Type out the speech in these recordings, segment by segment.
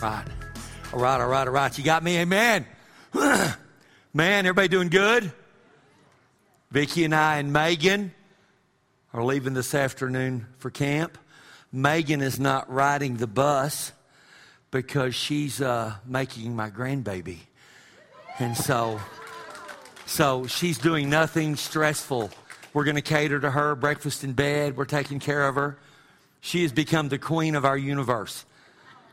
Right. All right, all right, all right. You got me? Amen. Man, everybody doing good? Vicki and I and Megan are leaving this afternoon for camp. Megan is not riding the bus because she's uh, making my grandbaby. And so, so she's doing nothing stressful. We're going to cater to her, breakfast in bed. We're taking care of her. She has become the queen of our universe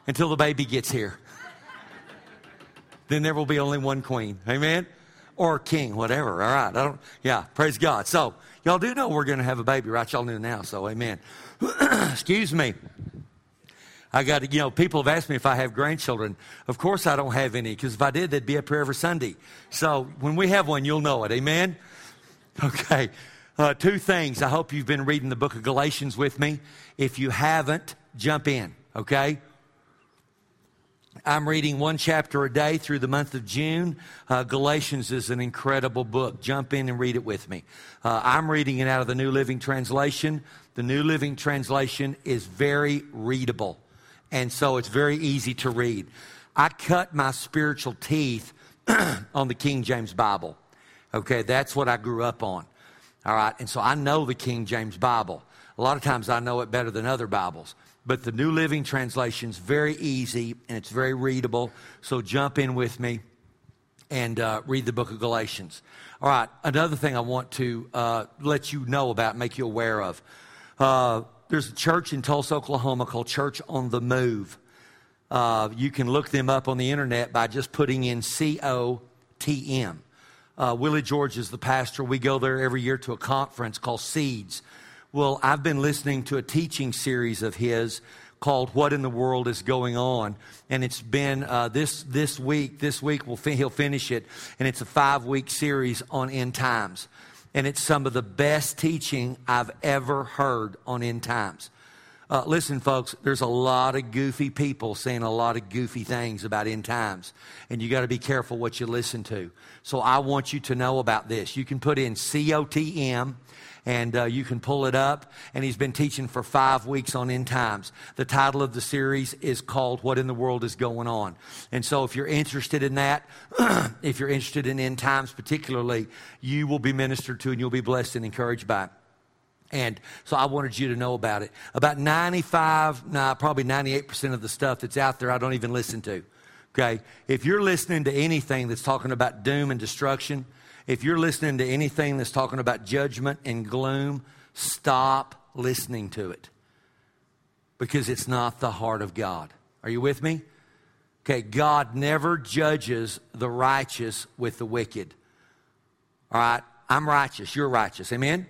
until the baby gets here. then there will be only one queen. Amen? Or king, whatever. All right. I don't, yeah, praise God. So, y'all do know we're going to have a baby, right? Y'all knew now. So, amen. Excuse me. I got to, you know, people have asked me if I have grandchildren. Of course I don't have any, because if I did, they'd be up here every Sunday. So when we have one, you'll know it. Amen? Okay. Uh, two things. I hope you've been reading the book of Galatians with me. If you haven't, jump in, okay? I'm reading one chapter a day through the month of June. Uh, Galatians is an incredible book. Jump in and read it with me. Uh, I'm reading it out of the New Living Translation. The New Living Translation is very readable, and so it's very easy to read. I cut my spiritual teeth on the King James Bible. Okay, that's what I grew up on. All right, and so I know the King James Bible. A lot of times I know it better than other Bibles. But the New Living Translation is very easy and it's very readable. So jump in with me and uh, read the book of Galatians. All right, another thing I want to uh, let you know about, make you aware of. Uh, there's a church in Tulsa, Oklahoma called Church on the Move. Uh, you can look them up on the internet by just putting in C O T M. Uh, Willie George is the pastor. We go there every year to a conference called Seeds well, I've been listening to a teaching series of his called "What in the World Is Going On," and it's been uh, this this week. This week we'll he'll finish it, and it's a five week series on end times, and it's some of the best teaching I've ever heard on end times. Uh, listen, folks, there's a lot of goofy people saying a lot of goofy things about end times, and you got to be careful what you listen to. So I want you to know about this. You can put in COTM and uh, you can pull it up. And he's been teaching for five weeks on end times. The title of the series is called What in the World is Going On. And so if you're interested in that, if you're interested in end times particularly, you will be ministered to and you'll be blessed and encouraged by it. And so I wanted you to know about it. About 95, nah, probably 98% of the stuff that's out there, I don't even listen to. Okay? If you're listening to anything that's talking about doom and destruction, if you're listening to anything that's talking about judgment and gloom, stop listening to it because it's not the heart of God. Are you with me? Okay, God never judges the righteous with the wicked. All right, I'm righteous, you're righteous. Amen?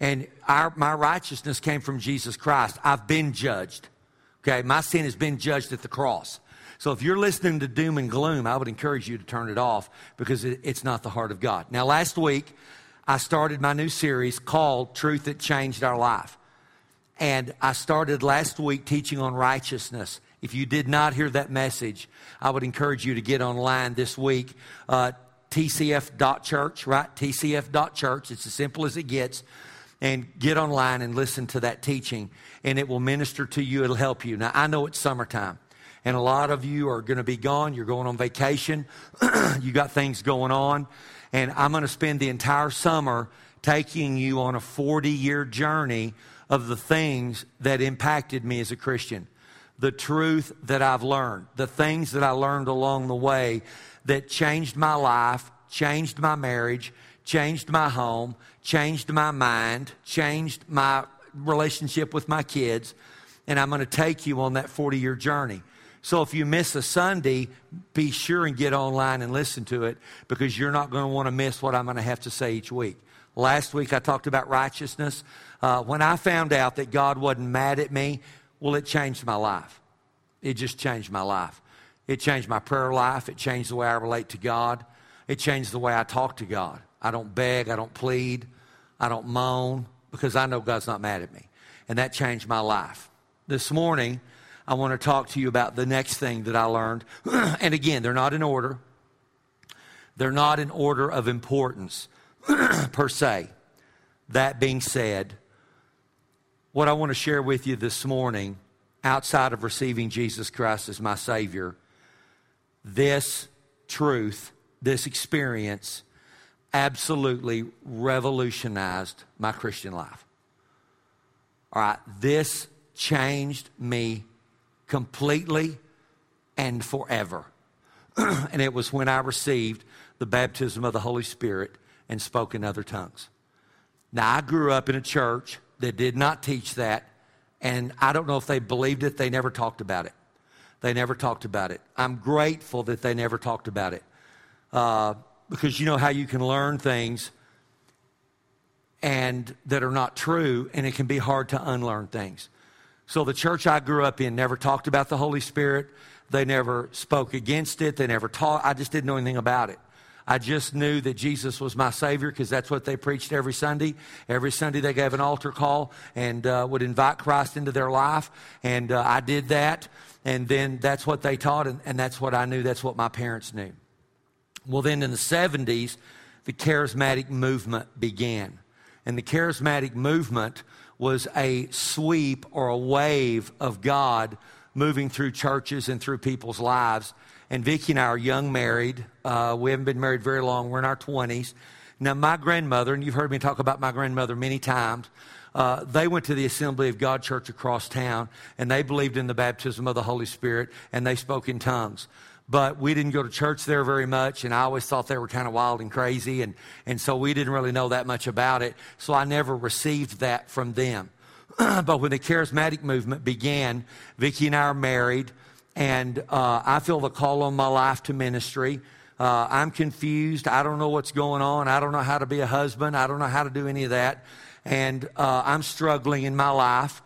And our, my righteousness came from Jesus Christ. I've been judged. Okay, my sin has been judged at the cross. So if you're listening to doom and gloom, I would encourage you to turn it off because it, it's not the heart of God. Now, last week, I started my new series called Truth That Changed Our Life. And I started last week teaching on righteousness. If you did not hear that message, I would encourage you to get online this week. Uh, TCF.church, right? TCF.church. It's as simple as it gets. And get online and listen to that teaching, and it will minister to you. It'll help you. Now, I know it's summertime and a lot of you are going to be gone. You're going on vacation. you got things going on. And I'm going to spend the entire summer taking you on a 40 year journey of the things that impacted me as a Christian. The truth that I've learned, the things that I learned along the way that changed my life, changed my marriage, changed my home, changed my mind, changed my relationship with my kids. And I'm going to take you on that 40 year journey. So if you miss a Sunday, be sure and get online and listen to it because you're not going to want to miss what I'm going to have to say each week. Last week I talked about righteousness. Uh, when I found out that God wasn't mad at me, well, it changed my life. It just changed my life. It changed my prayer life. It changed the way I relate to God. It changed the way I talk to God. I don't beg. I don't plead. I don't moan because I know God's not mad at me. And that changed my life. This morning, I want to talk to you about the next thing that I learned. and again, they're not in order, they're not in order of importance per se. That being said, what I want to share with you this morning outside of receiving Jesus Christ as my Savior, this truth, this experience, absolutely revolutionized my Christian life. All right, this changed me completely and forever. and it was when I received the baptism of the Holy Spirit and spoke in other tongues. Now, I grew up in a church that did not teach that, and I don't know if they believed it, they never talked about it. They never talked about it. I'm grateful that they never talked about it. Uh, because you know how you can learn things and that are not true, and it can be hard to unlearn things. So the church I grew up in never talked about the Holy Spirit. They never spoke against it. They never taught. I just didn't know anything about it. I just knew that Jesus was my Savior because that's what they preached every Sunday. Every Sunday they gave an altar call and uh, would invite Christ into their life. And uh, I did that. And then that's what they taught, and, and that's what I knew. That's what my parents knew. Well, then in the 70s, the charismatic movement began. And the charismatic movement was a sweep or a wave of God moving through churches and through people's lives. And Vicki and I are young married. Uh, we haven't been married very long. We're in our 20s. Now, my grandmother, and you've heard me talk about my grandmother many times, uh, they went to the Assembly of God church across town, and they believed in the baptism of the Holy Spirit, and they spoke in tongues but we didn't go to church there very much and i always thought they were kind of wild and crazy and, and so we didn't really know that much about it so i never received that from them. But when the charismatic movement began vicki and i are married and uh, i feel the call on my life to ministry. Uh, i'm confused. I don't know what's going on. I don't know how to be a husband. I don't know how to do any of that. And uh, i'm struggling in my life.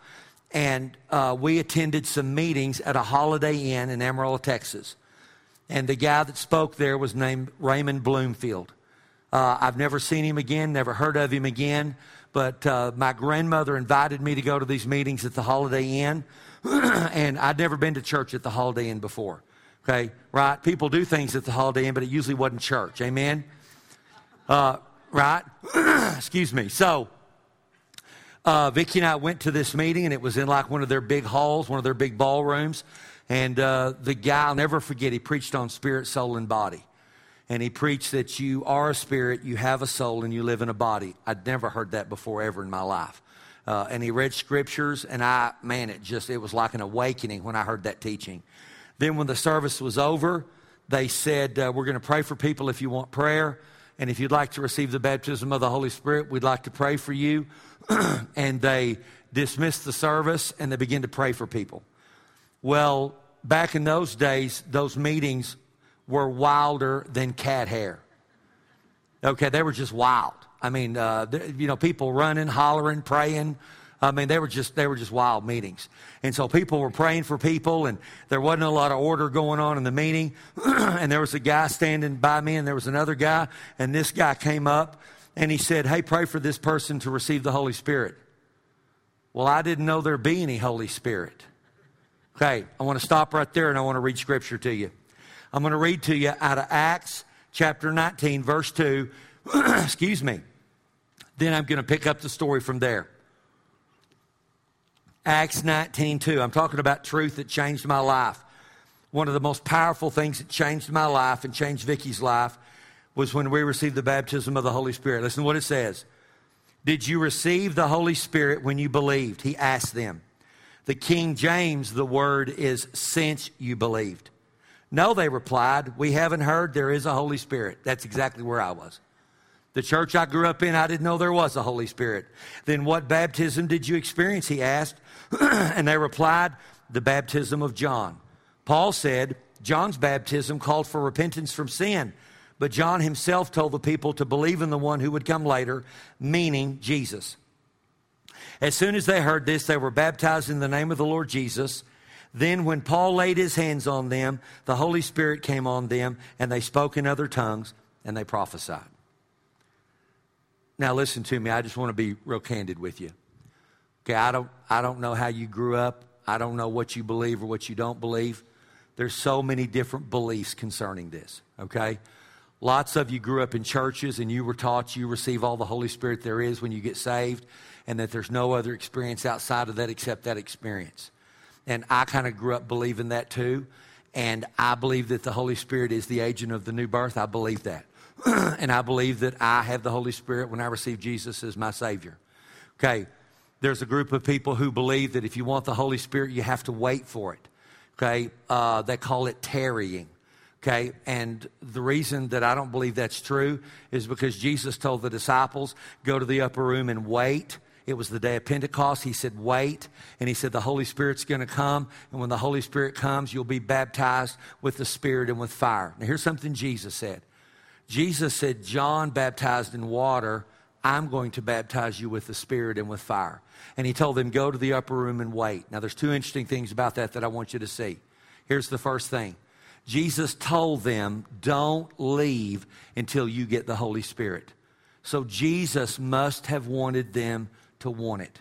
And uh, we attended some meetings at a holiday inn in amarillo texas and the guy that spoke there was named Raymond Bloomfield. Uh, I've never seen him again, never heard of him again, but uh, my grandmother invited me to go to these meetings at the Holiday Inn, and I'd never been to church at the Holiday Inn before. Okay, right? People do things at the Holiday Inn, but it usually wasn't church. Amen? Uh, right? Excuse me. So, uh, Vicki and I went to this meeting, and it was in like one of their big halls, one of their big ballrooms. And uh, the guy, I'll never forget, he preached on spirit, soul, and body. And he preached that you are a spirit, you have a soul, and you live in a body. I'd never heard that before ever in my life. Uh, and he read scriptures, and I, man, it just, it was like an awakening when I heard that teaching. Then when the service was over, they said, uh, We're going to pray for people if you want prayer. And if you'd like to receive the baptism of the Holy Spirit, we'd like to pray for you. and they dismissed the service and they began to pray for people. Well, back in those days, those meetings were wilder than cat hair. Okay, they were just wild. I mean, uh, you know, people running, hollering, praying. I mean, they were just they were just wild meetings, and so people were praying for people, and there wasn't a lot of order going on in the meeting. and there was a guy standing by me, and there was another guy, and this guy came up, and he said, "Hey, pray for this person to receive the Holy Spirit." Well, I didn't know there'd be any Holy Spirit. Okay, I want to stop right there and I want to read scripture to you. I'm going to read to you out of Acts chapter 19, verse 2. Excuse me. Then I'm going to pick up the story from there. Acts 19, 2. I'm talking about truth that changed my life. One of the most powerful things that changed my life and changed Vicki's life was when we received the baptism of the Holy Spirit. Listen to what it says. Did you receive the Holy Spirit when you believed? He asked them. The King James, the word is since you believed. No, they replied, we haven't heard there is a Holy Spirit. That's exactly where I was. The church I grew up in, I didn't know there was a Holy Spirit. Then what baptism did you experience? He asked. and they replied, the baptism of John. Paul said, John's baptism called for repentance from sin, but John himself told the people to believe in the one who would come later, meaning Jesus. As soon as they heard this, they were baptized in the name of the Lord Jesus. Then, when Paul laid his hands on them, the Holy Spirit came on them, and they spoke in other tongues, and they prophesied. Now, listen to me. I just want to be real candid with you. Okay, I don't, I don't know how you grew up. I don't know what you believe or what you don't believe. There's so many different beliefs concerning this, okay? Lots of you grew up in churches and you were taught you receive all the Holy Spirit there is when you get saved and that there's no other experience outside of that except that experience. And I kind of grew up believing that too. And I believe that the Holy Spirit is the agent of the new birth. I believe that. and I believe that I have the Holy Spirit when I receive Jesus as my Savior. Okay, there's a group of people who believe that if you want the Holy Spirit, you have to wait for it. Okay, uh, they call it tarrying. Okay, and the reason that I don't believe that's true is because Jesus told the disciples, go to the upper room and wait. It was the day of Pentecost. He said, wait. And he said, the Holy Spirit's going to come. And when the Holy Spirit comes, you'll be baptized with the Spirit and with fire. Now, here's something Jesus said Jesus said, John baptized in water. I'm going to baptize you with the Spirit and with fire. And he told them, go to the upper room and wait. Now, there's two interesting things about that that I want you to see. Here's the first thing Jesus told them, don't leave until you get the Holy Spirit. So Jesus must have wanted them to want it.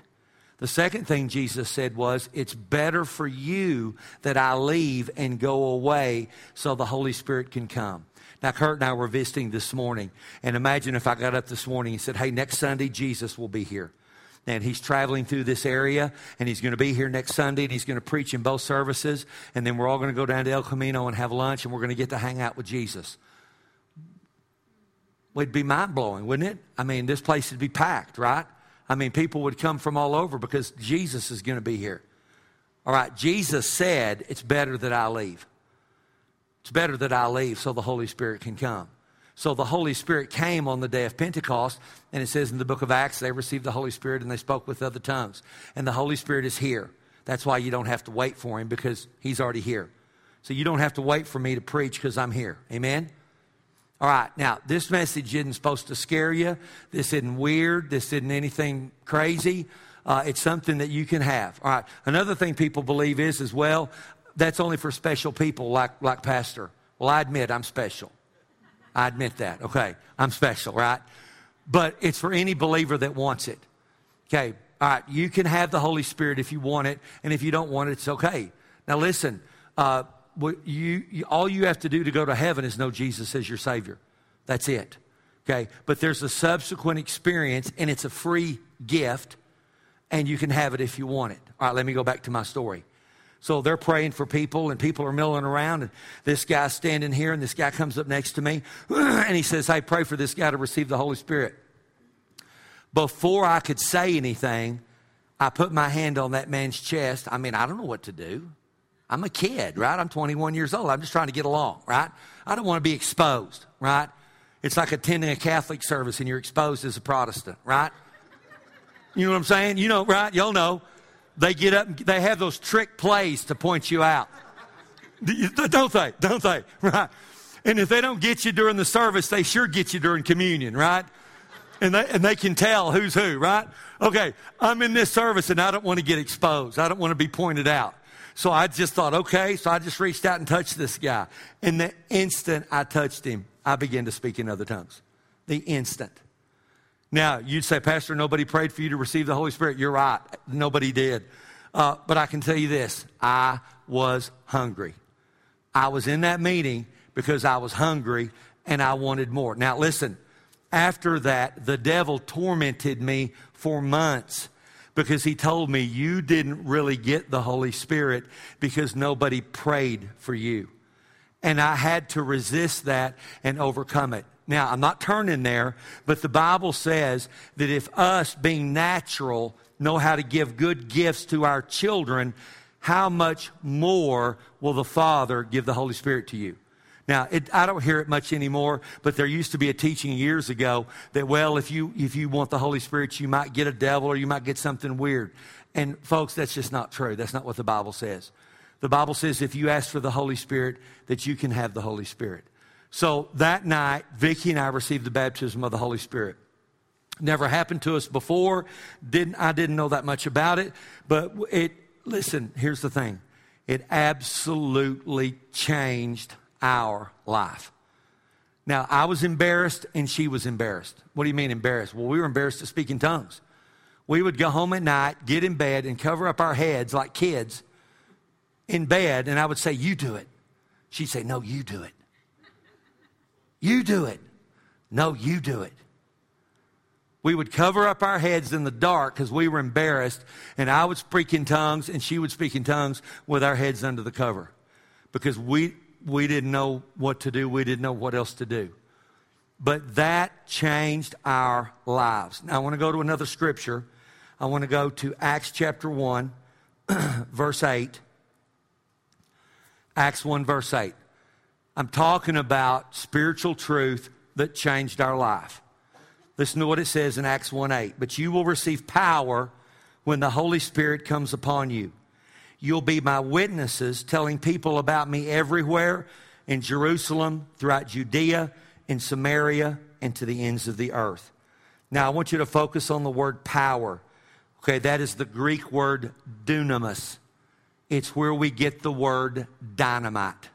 The second thing Jesus said was, It's better for you that I leave and go away so the Holy Spirit can come. Now, Kurt and I were visiting this morning, and imagine if I got up this morning and said, Hey, next Sunday, Jesus will be here and he's traveling through this area and he's going to be here next Sunday and he's going to preach in both services and then we're all going to go down to El Camino and have lunch and we're going to get to hang out with Jesus. Well, it'd be mind blowing, wouldn't it? I mean, this place would be packed, right? I mean, people would come from all over because Jesus is going to be here. All right, Jesus said, It's better that I leave. It's better that I leave so the Holy Spirit can come. So the Holy Spirit came on the day of Pentecost, and it says in the book of Acts, they received the Holy Spirit and they spoke with other tongues. And the Holy Spirit is here. That's why you don't have to wait for him because he's already here. So you don't have to wait for me to preach because I'm here. Amen? All right, now this message isn't supposed to scare you. This isn't weird. This isn't anything crazy. Uh, it's something that you can have. All right, another thing people believe is as well, that's only for special people like, like Pastor. Well, I admit I'm special. I admit that. Okay. I'm special, right? But it's for any believer that wants it. Okay. All right. You can have the Holy Spirit if you want it. And if you don't want it, it's okay. Now, listen. Uh, you, you, all you have to do to go to heaven is know Jesus as your Savior. That's it. Okay. But there's a subsequent experience, and it's a free gift, and you can have it if you want it. All right. Let me go back to my story. So they're praying for people, and people are milling around. And this guy's standing here, and this guy comes up next to me, and he says, Hey, pray for this guy to receive the Holy Spirit. Before I could say anything, I put my hand on that man's chest. I mean, I don't know what to do. I'm a kid, right? I'm 21 years old. I'm just trying to get along, right? I don't want to be exposed, right? It's like attending a Catholic service and you're exposed as a Protestant, right? You know what I'm saying? You know, right? Y'all know. They get up and they have those trick plays to point you out. Don't they? Don't they? Right. And if they don't get you during the service, they sure get you during communion, right? And they, and they can tell who's who, right? Okay, I'm in this service and I don't want to get exposed. I don't want to be pointed out. So I just thought, okay, so I just reached out and touched this guy. And the instant I touched him, I began to speak in other tongues. The instant. Now, you'd say, Pastor, nobody prayed for you to receive the Holy Spirit. You're right. Nobody did. Uh, but I can tell you this I was hungry. I was in that meeting because I was hungry and I wanted more. Now, listen, after that, the devil tormented me for months because he told me, You didn't really get the Holy Spirit because nobody prayed for you. And I had to resist that and overcome it. Now, I'm not turning there, but the Bible says that if us, being natural, know how to give good gifts to our children, how much more will the Father give the Holy Spirit to you? Now, it, I don't hear it much anymore, but there used to be a teaching years ago that, well, if you, if you want the Holy Spirit, you might get a devil or you might get something weird. And folks, that's just not true. That's not what the Bible says. The Bible says if you ask for the Holy Spirit, that you can have the Holy Spirit. So that night, Vicki and I received the baptism of the Holy Spirit. Never happened to us before. Didn't, I didn't know that much about it. But it, listen, here's the thing. It absolutely changed our life. Now, I was embarrassed and she was embarrassed. What do you mean embarrassed? Well, we were embarrassed to speak in tongues. We would go home at night, get in bed, and cover up our heads like kids in bed, and I would say, You do it. She'd say, No, you do it. You do it. No, you do it. We would cover up our heads in the dark because we were embarrassed, and I would speak in tongues, and she would speak in tongues with our heads under the cover because we, we didn't know what to do. We didn't know what else to do. But that changed our lives. Now, I want to go to another scripture. I want to go to Acts chapter 1, verse 8. Acts 1, verse 8. I'm talking about spiritual truth that changed our life. Listen to what it says in Acts 1 8. But you will receive power when the Holy Spirit comes upon you. You'll be my witnesses, telling people about me everywhere in Jerusalem, throughout Judea, in Samaria, and to the ends of the earth. Now, I want you to focus on the word power. Okay, that is the Greek word dunamis. It's where we get the word dynamite.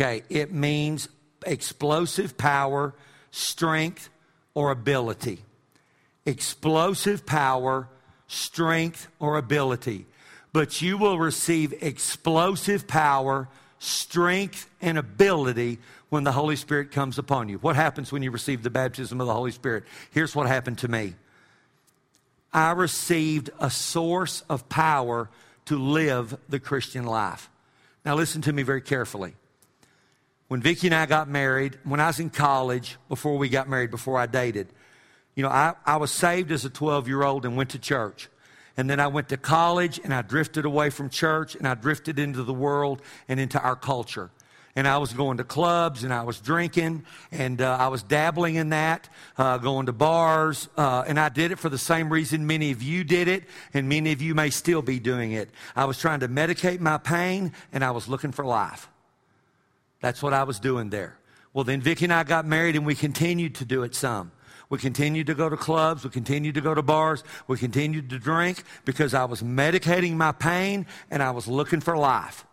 Okay, it means explosive power, strength, or ability. Explosive power, strength, or ability. But you will receive explosive power, strength, and ability when the Holy Spirit comes upon you. What happens when you receive the baptism of the Holy Spirit? Here's what happened to me I received a source of power to live the Christian life. Now, listen to me very carefully when Vicki and I got married, when I was in college, before we got married, before I dated, you know, I, I was saved as a 12 year old and went to church. And then I went to college and I drifted away from church and I drifted into the world and into our culture. And I was going to clubs and I was drinking and uh, I was dabbling in that, uh, going to bars. Uh, and I did it for the same reason many of you did it and many of you may still be doing it. I was trying to medicate my pain and I was looking for life. That's what I was doing there. Well, then Vicki and I got married and we continued to do it some. We continued to go to clubs. We continued to go to bars. We continued to drink because I was medicating my pain and I was looking for life.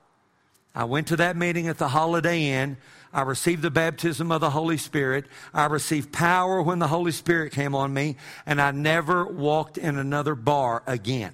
I went to that meeting at the Holiday Inn. I received the baptism of the Holy Spirit. I received power when the Holy Spirit came on me, and I never walked in another bar again.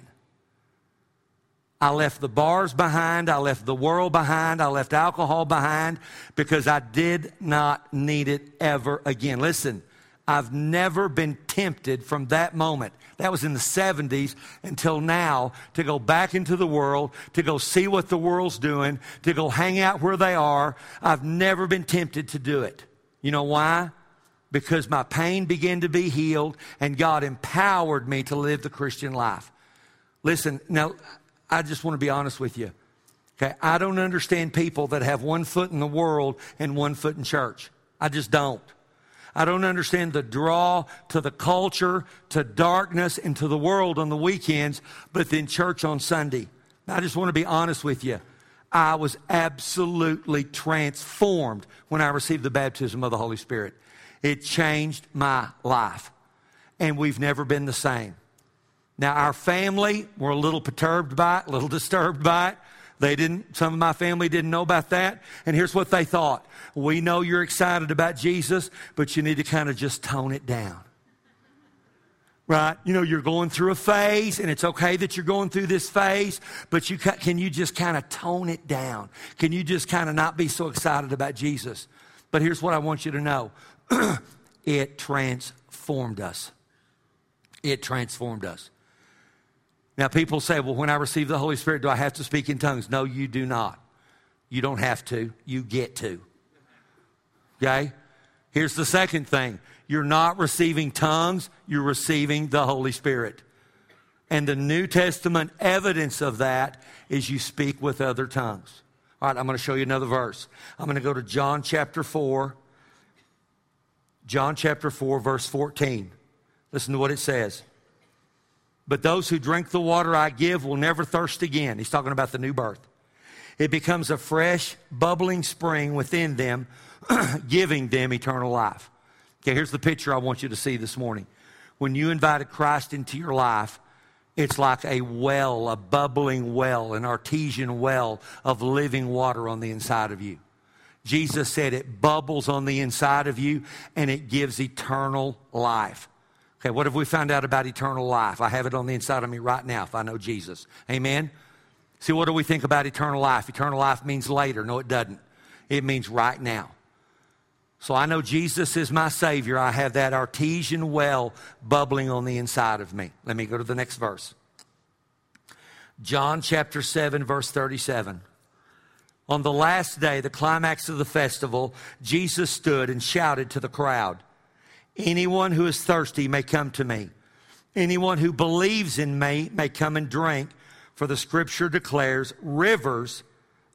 I left the bars behind. I left the world behind. I left alcohol behind because I did not need it ever again. Listen, I've never been tempted from that moment. That was in the 70s until now to go back into the world, to go see what the world's doing, to go hang out where they are. I've never been tempted to do it. You know why? Because my pain began to be healed and God empowered me to live the Christian life. Listen, now I just want to be honest with you. Okay, I don't understand people that have one foot in the world and one foot in church. I just don't. I don't understand the draw to the culture, to darkness, and to the world on the weekends, but then church on Sunday. I just want to be honest with you. I was absolutely transformed when I received the baptism of the Holy Spirit. It changed my life. And we've never been the same. Now, our family were a little perturbed by it, a little disturbed by it. They didn't, some of my family didn't know about that. And here's what they thought We know you're excited about Jesus, but you need to kind of just tone it down. Right? You know, you're going through a phase, and it's okay that you're going through this phase, but you can you just kind of tone it down? Can you just kind of not be so excited about Jesus? But here's what I want you to know it transformed us. It transformed us. Now, people say, well, when I receive the Holy Spirit, do I have to speak in tongues? No, you do not. You don't have to, you get to. Okay? Here's the second thing you're not receiving tongues, you're receiving the Holy Spirit. And the New Testament evidence of that is you speak with other tongues. All right, I'm going to show you another verse. I'm going to go to John chapter 4. John chapter 4, verse 14. Listen to what it says. But those who drink the water I give will never thirst again. He's talking about the new birth. It becomes a fresh, bubbling spring within them, giving them eternal life. Okay, here's the picture I want you to see this morning. When you invited Christ into your life, it's like a well, a bubbling well, an artesian well of living water on the inside of you. Jesus said it bubbles on the inside of you and it gives eternal life. Okay, what have we found out about eternal life? I have it on the inside of me right now if I know Jesus. Amen? See, what do we think about eternal life? Eternal life means later. No, it doesn't. It means right now. So I know Jesus is my Savior. I have that artesian well bubbling on the inside of me. Let me go to the next verse. John chapter 7, verse 37. On the last day, the climax of the festival, Jesus stood and shouted to the crowd Anyone who is thirsty may come to me. Anyone who believes in me may come and drink, for the scripture declares rivers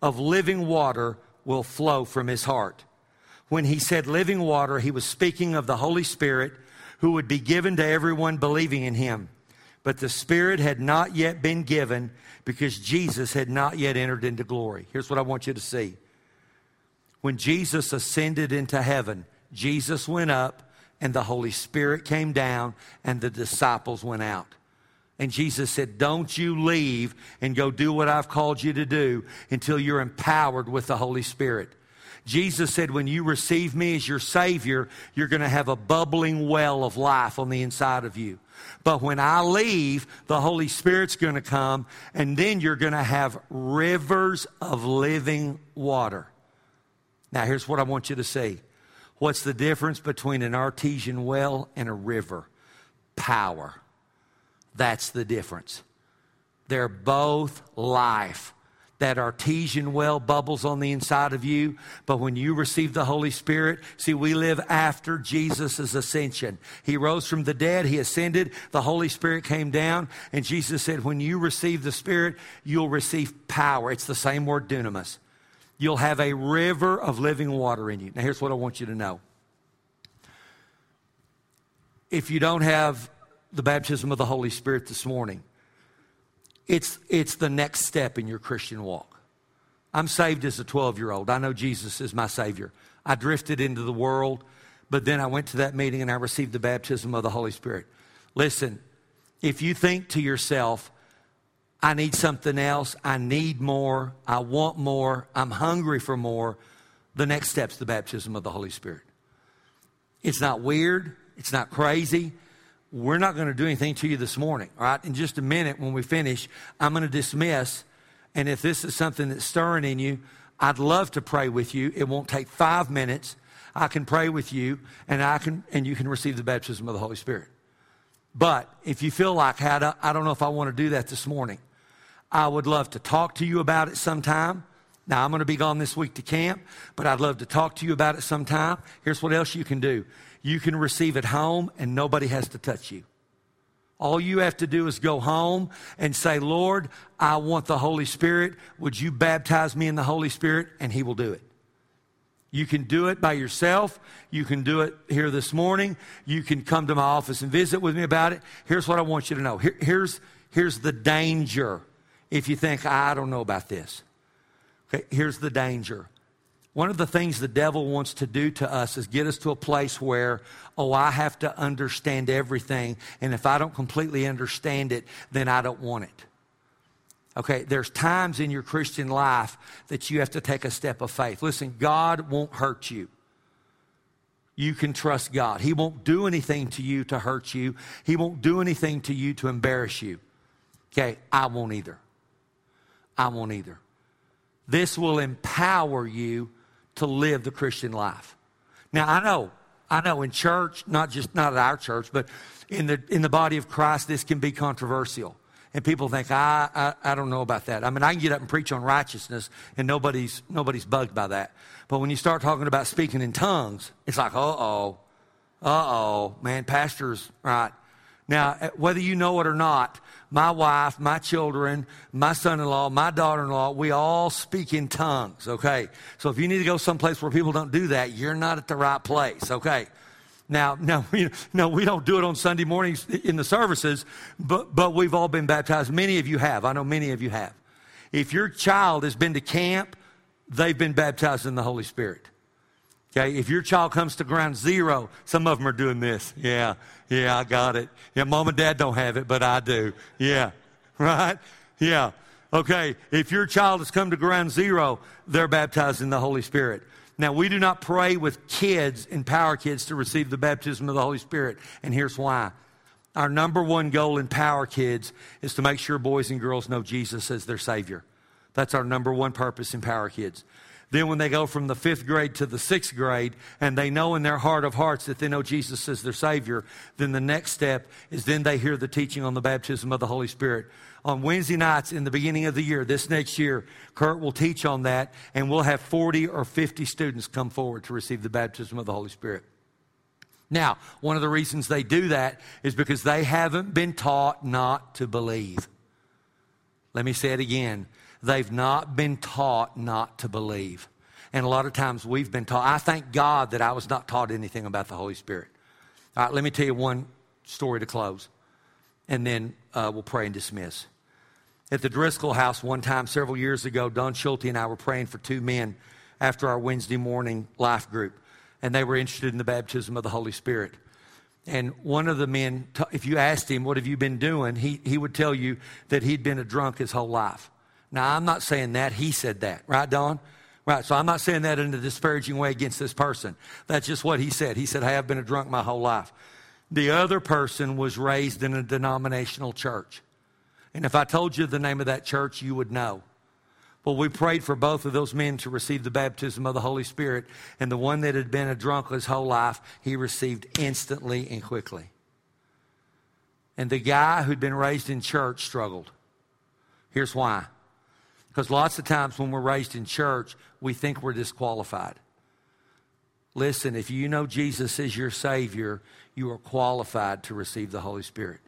of living water will flow from his heart. When he said living water, he was speaking of the Holy Spirit who would be given to everyone believing in him. But the Spirit had not yet been given because Jesus had not yet entered into glory. Here's what I want you to see. When Jesus ascended into heaven, Jesus went up and the Holy Spirit came down and the disciples went out. And Jesus said, Don't you leave and go do what I've called you to do until you're empowered with the Holy Spirit. Jesus said, when you receive me as your Savior, you're going to have a bubbling well of life on the inside of you. But when I leave, the Holy Spirit's going to come, and then you're going to have rivers of living water. Now, here's what I want you to see. What's the difference between an artesian well and a river? Power. That's the difference. They're both life that artesian well bubbles on the inside of you. But when you receive the Holy Spirit, see, we live after Jesus' ascension. He rose from the dead, He ascended, the Holy Spirit came down, and Jesus said, When you receive the Spirit, you'll receive power. It's the same word, dunamis. You'll have a river of living water in you. Now, here's what I want you to know. If you don't have the baptism of the Holy Spirit this morning, it's, it's the next step in your Christian walk. I'm saved as a 12 year old. I know Jesus is my Savior. I drifted into the world, but then I went to that meeting and I received the baptism of the Holy Spirit. Listen, if you think to yourself, I need something else, I need more, I want more, I'm hungry for more, the next step's the baptism of the Holy Spirit. It's not weird, it's not crazy, we're not going to do anything to you this morning, all right? In just a minute, when we finish, I'm going to dismiss. And if this is something that's stirring in you, I'd love to pray with you. It won't take five minutes. I can pray with you, and I can, and you can receive the baptism of the Holy Spirit. But if you feel like, I don't know if I want to do that this morning, I would love to talk to you about it sometime. Now, I'm going to be gone this week to camp, but I'd love to talk to you about it sometime. Here's what else you can do you can receive at home and nobody has to touch you. All you have to do is go home and say, Lord, I want the Holy Spirit. Would you baptize me in the Holy Spirit? And He will do it. You can do it by yourself. You can do it here this morning. You can come to my office and visit with me about it. Here's what I want you to know. Here, here's, here's the danger if you think, I don't know about this. Okay, here's the danger. One of the things the devil wants to do to us is get us to a place where, oh, I have to understand everything. And if I don't completely understand it, then I don't want it. Okay, there's times in your Christian life that you have to take a step of faith. Listen, God won't hurt you. You can trust God. He won't do anything to you to hurt you, He won't do anything to you to embarrass you. Okay, I won't either. I won't either. This will empower you to live the Christian life. Now, I know, I know in church, not just not at our church, but in the in the body of Christ, this can be controversial. And people think, I, I, I don't know about that. I mean, I can get up and preach on righteousness, and nobody's nobody's bugged by that. But when you start talking about speaking in tongues, it's like, uh oh, uh oh, man, pastors, right? Now, uh, whether you know it or not, my wife, my children, my son in law, my daughter in law, we all speak in tongues, okay? So if you need to go someplace where people don't do that, you're not at the right place, okay? Now, now, we, no, we don't do it on Sunday mornings in the services, but, but we've all been baptized. Many of you have. I know many of you have. If your child has been to camp, they've been baptized in the Holy Spirit. Okay, if your child comes to ground zero, some of them are doing this. Yeah, yeah, I got it. Yeah, mom and dad don't have it, but I do. Yeah, right? Yeah. Okay, if your child has come to ground zero, they're baptized in the Holy Spirit. Now, we do not pray with kids, in Power Kids to receive the baptism of the Holy Spirit, and here's why. Our number one goal in Power Kids is to make sure boys and girls know Jesus as their Savior. That's our number one purpose in Power Kids. Then, when they go from the fifth grade to the sixth grade, and they know in their heart of hearts that they know Jesus is their Savior, then the next step is then they hear the teaching on the baptism of the Holy Spirit. On Wednesday nights in the beginning of the year, this next year, Kurt will teach on that, and we'll have 40 or 50 students come forward to receive the baptism of the Holy Spirit. Now, one of the reasons they do that is because they haven't been taught not to believe. Let me say it again. They've not been taught not to believe. And a lot of times we've been taught. I thank God that I was not taught anything about the Holy Spirit. All right, let me tell you one story to close, and then uh, we'll pray and dismiss. At the Driscoll house, one time several years ago, Don Schulte and I were praying for two men after our Wednesday morning life group and they were interested in the baptism of the Holy Spirit. And one of the men, if you asked him, What have you been doing? He, he would tell you that he'd been a drunk his whole life. Now, I'm not saying that. He said that. Right, Don? Right. So I'm not saying that in a disparaging way against this person. That's just what he said. He said, I've been a drunk my whole life. The other person was raised in a denominational church. And if I told you the name of that church, you would know. Well, we prayed for both of those men to receive the baptism of the Holy Spirit. And the one that had been a drunk his whole life, he received instantly and quickly. And the guy who'd been raised in church struggled. Here's why. Because lots of times when we're raised in church, we think we're disqualified. Listen, if you know Jesus is your Savior, you are qualified to receive the Holy Spirit.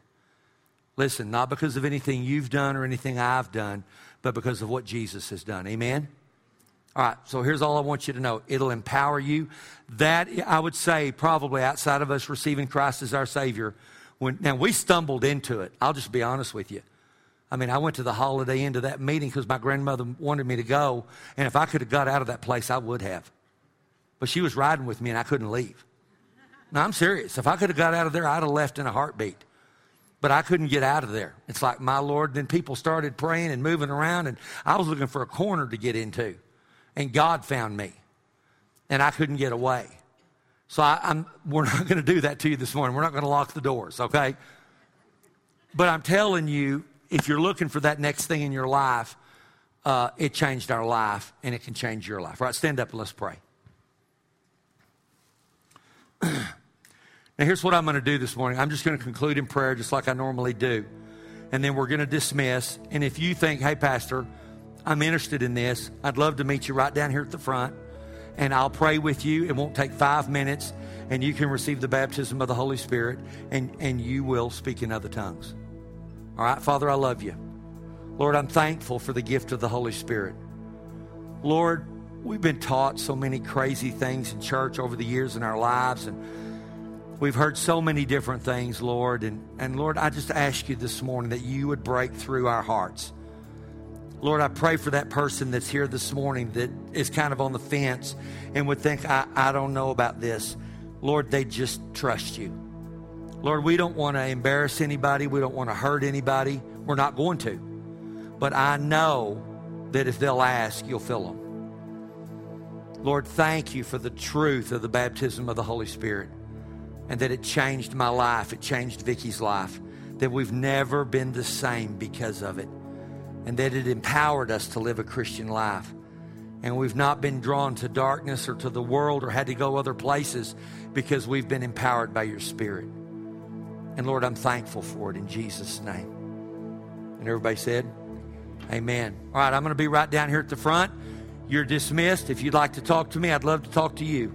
Listen, not because of anything you've done or anything I've done, but because of what Jesus has done. Amen? All right, so here's all I want you to know it'll empower you. That, I would say, probably outside of us receiving Christ as our Savior, when, now we stumbled into it. I'll just be honest with you. I mean, I went to the holiday inn to that meeting because my grandmother wanted me to go, and if I could have got out of that place, I would have. But she was riding with me, and I couldn't leave. No, I'm serious. If I could have got out of there, I'd have left in a heartbeat but I couldn't get out of there. It's like, my Lord. Then people started praying and moving around, and I was looking for a corner to get into. And God found me, and I couldn't get away. So I, am we're not going to do that to you this morning. We're not going to lock the doors, okay? But I'm telling you, if you're looking for that next thing in your life, uh, it changed our life, and it can change your life. Right? Stand up and let's pray. Now, here's what I'm going to do this morning. I'm just going to conclude in prayer just like I normally do. And then we're going to dismiss. And if you think, hey, Pastor, I'm interested in this, I'd love to meet you right down here at the front. And I'll pray with you. It won't take five minutes. And you can receive the baptism of the Holy Spirit. And, and you will speak in other tongues. All right, Father, I love you. Lord, I'm thankful for the gift of the Holy Spirit. Lord, we've been taught so many crazy things in church over the years in our lives. And We've heard so many different things, Lord. And, and Lord, I just ask you this morning that you would break through our hearts. Lord, I pray for that person that's here this morning that is kind of on the fence and would think, I, I don't know about this. Lord, they just trust you. Lord, we don't want to embarrass anybody. We don't want to hurt anybody. We're not going to. But I know that if they'll ask, you'll fill them. Lord, thank you for the truth of the baptism of the Holy Spirit and that it changed my life. It changed Vicki's life. That we've never been the same because of it. And that it empowered us to live a Christian life. And we've not been drawn to darkness or to the world or had to go other places because we've been empowered by your Spirit. And Lord, I'm thankful for it in Jesus' name. And everybody said, Amen. All right, I'm going to be right down here at the front. You're dismissed. If you'd like to talk to me, I'd love to talk to you.